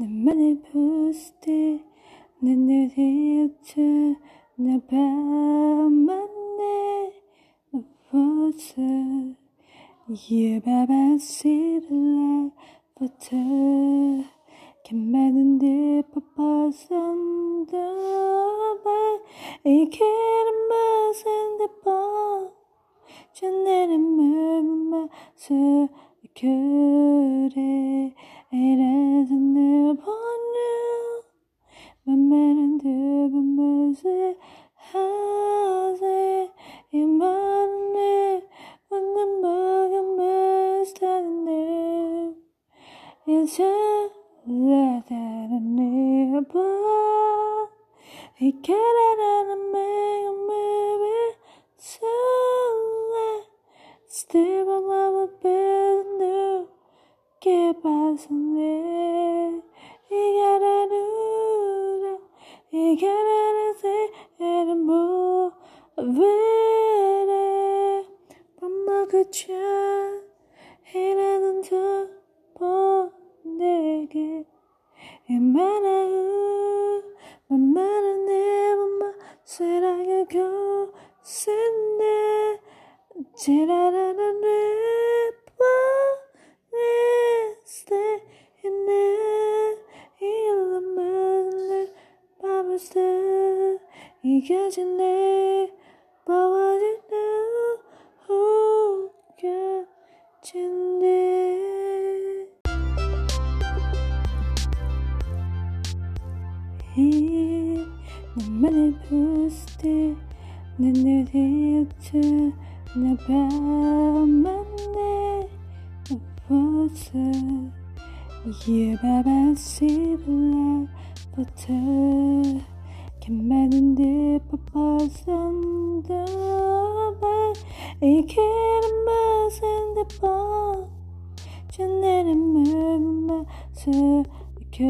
나만의 부스트 내 뒤에 나 밤만내 무엇을 You Baba see the light butter Can 많은 데 뻗어선 더봐 이 길은 맛은 데뻔 전내는 물맛을 그래 It is a newborn you, but men and different music has it in my name. When the morning makes that name, it's just that a newborn. He get it and make a movie so that still. 게 봐서네 이겨라누라 이겨라라세 에르모 왜래. 밥 먹으자 이라는 더보 내게 이만한 만만한 내 맘마 사랑의 교세네. 지랄하는 내 there 이름은 밤을 stay 이겨진 내 바와진 내 우겨진대 나만의 부스트 내 뒤에 나 밤만내 water Yeah, baba sibla water Kemerin de papazanda ben İkerimizin de bak Cennerimime söküre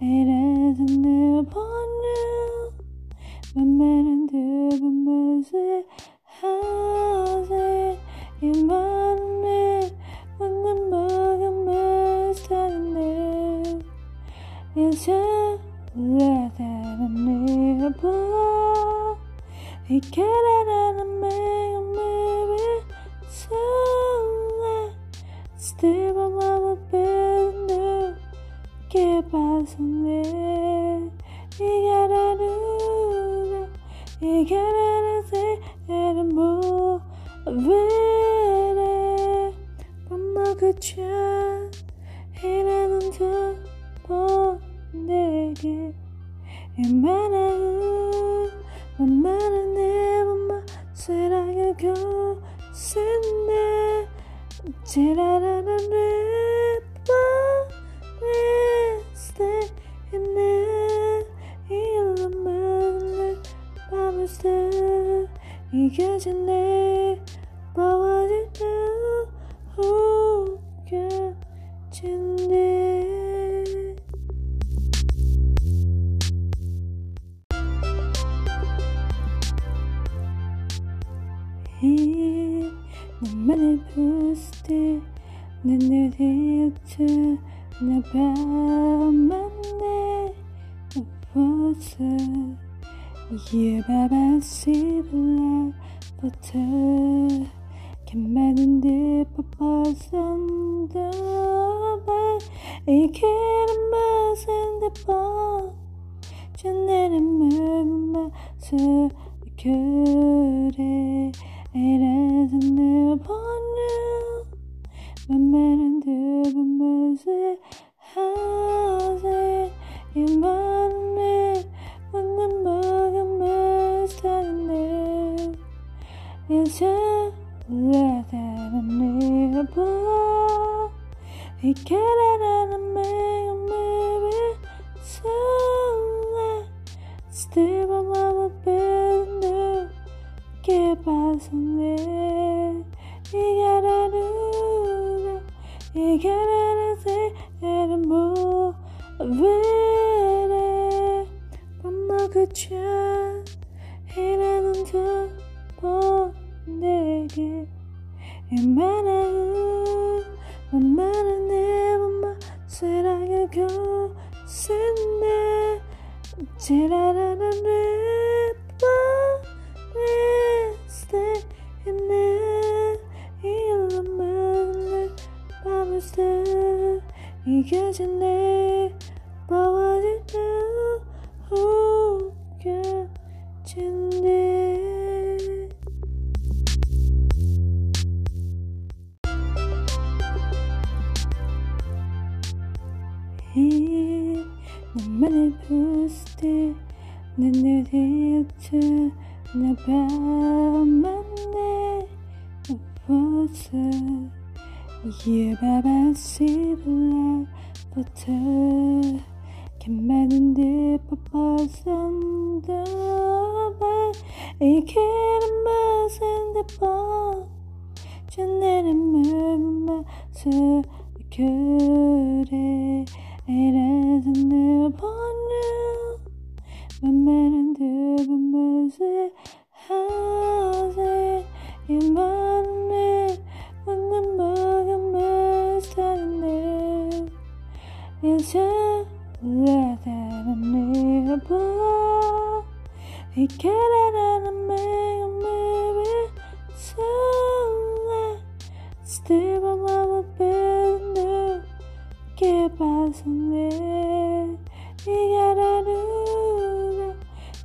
Eredin de bana Memerin de bimizi Hazi İmam Oh, I get it and I make maybe so Stay by my bed Que pasa You. gotta do that You gotta say and move Vere Mama could chance Ain't nothing to 내게 만만한 내 there 이름은 밤을 stay 이겨진 내 바와진 내 만내 무엇을 You Baba see the light butter Can 많은 데 뻗어선 더봐 이 길은 맛은 데뻔 전내는 물맛을 그래. 이래서 늘보 You when the bugger standing there. It's just like that in the it He get it out of me, maybe. So that stay by my bed. Get by some. You gotta do. You gotta. 이래는 그건 내게 이만한 만만한 내 맘만 사랑을 거슬네. 지랄하는 내 stay in there 일로만 내 밤을 stay 이겨진 내 Nemmene puste Nenneriltje Nabamane Nabose Yebaba sibla Fata Kemenin de papazanda Ben ikilemezin de bak Canlarımı the göre it is a new upon you. But men and do the mercy has it. You man it when the bug is standing there. It's let that a new upon. He can't and a man, maybe. So uh, let's stay.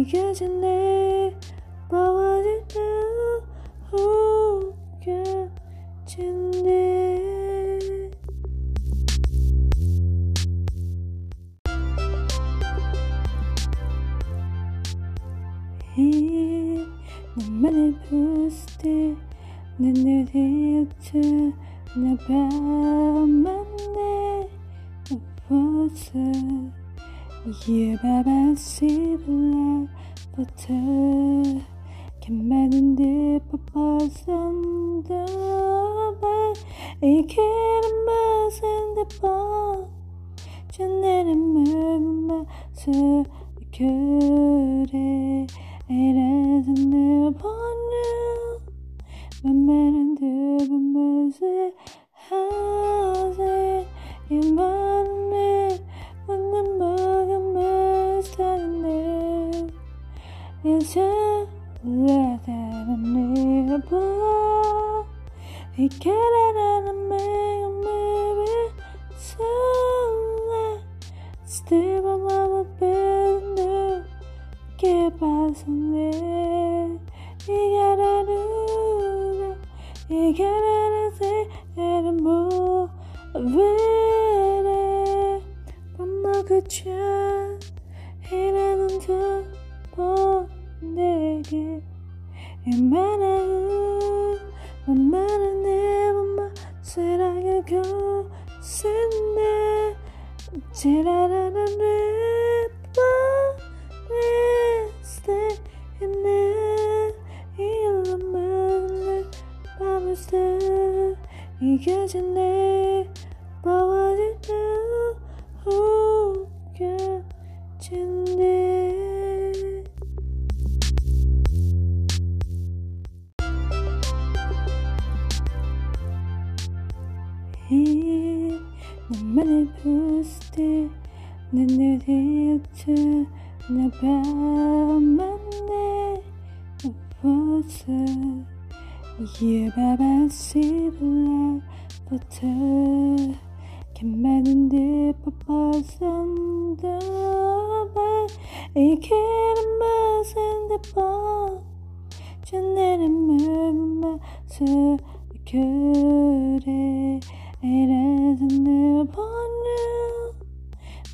이겨진 내 바와지는 우겨진네 너만의 부스트 난 너리였죠 나 밤만내 무엇을 You baba sibla butter Can man in the papa sanda I can't imagine the bar 전에는 서 그래 에라든 내 번호 맘마는 두번 맛을 하세 이만 It's a nearby. He can't and make maybe so that still my mama been Get by some day. He gotta do that. He gotta say I'm not could change. 내게 이만한 만만한 내 맘마 사랑의 교센내 지랄하는 랩과 레스테 있네. 이름은 밤을 새 이겨진 내 바와지는 난 너리였죠 나 밤만내 무엇을 You baba sibla butter Can man in the papa sanda I can't imagine the bar 전에는 맘마 서 그래 에라든 내 번호 맘마는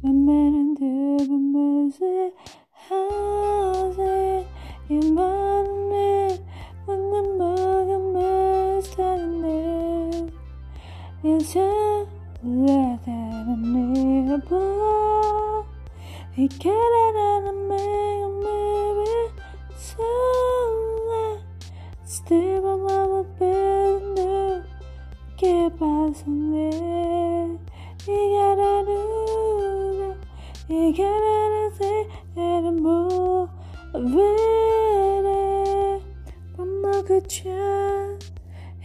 Ömer'in hazır imanı Benden bakın beslenir Yaşarlarını yapar Hikayelerimi ömeri Söyle İstemem ama ben de Que Keep de me. 이 가라라 새는 뭐 왜래? 밥 먹었죠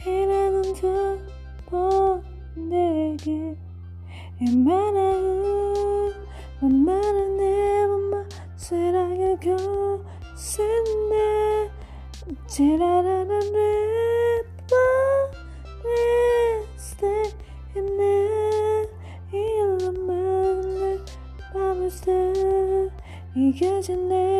이래는 더보 내게 이만한 만만한 내 사랑의 교센데 지랄 이겨진 내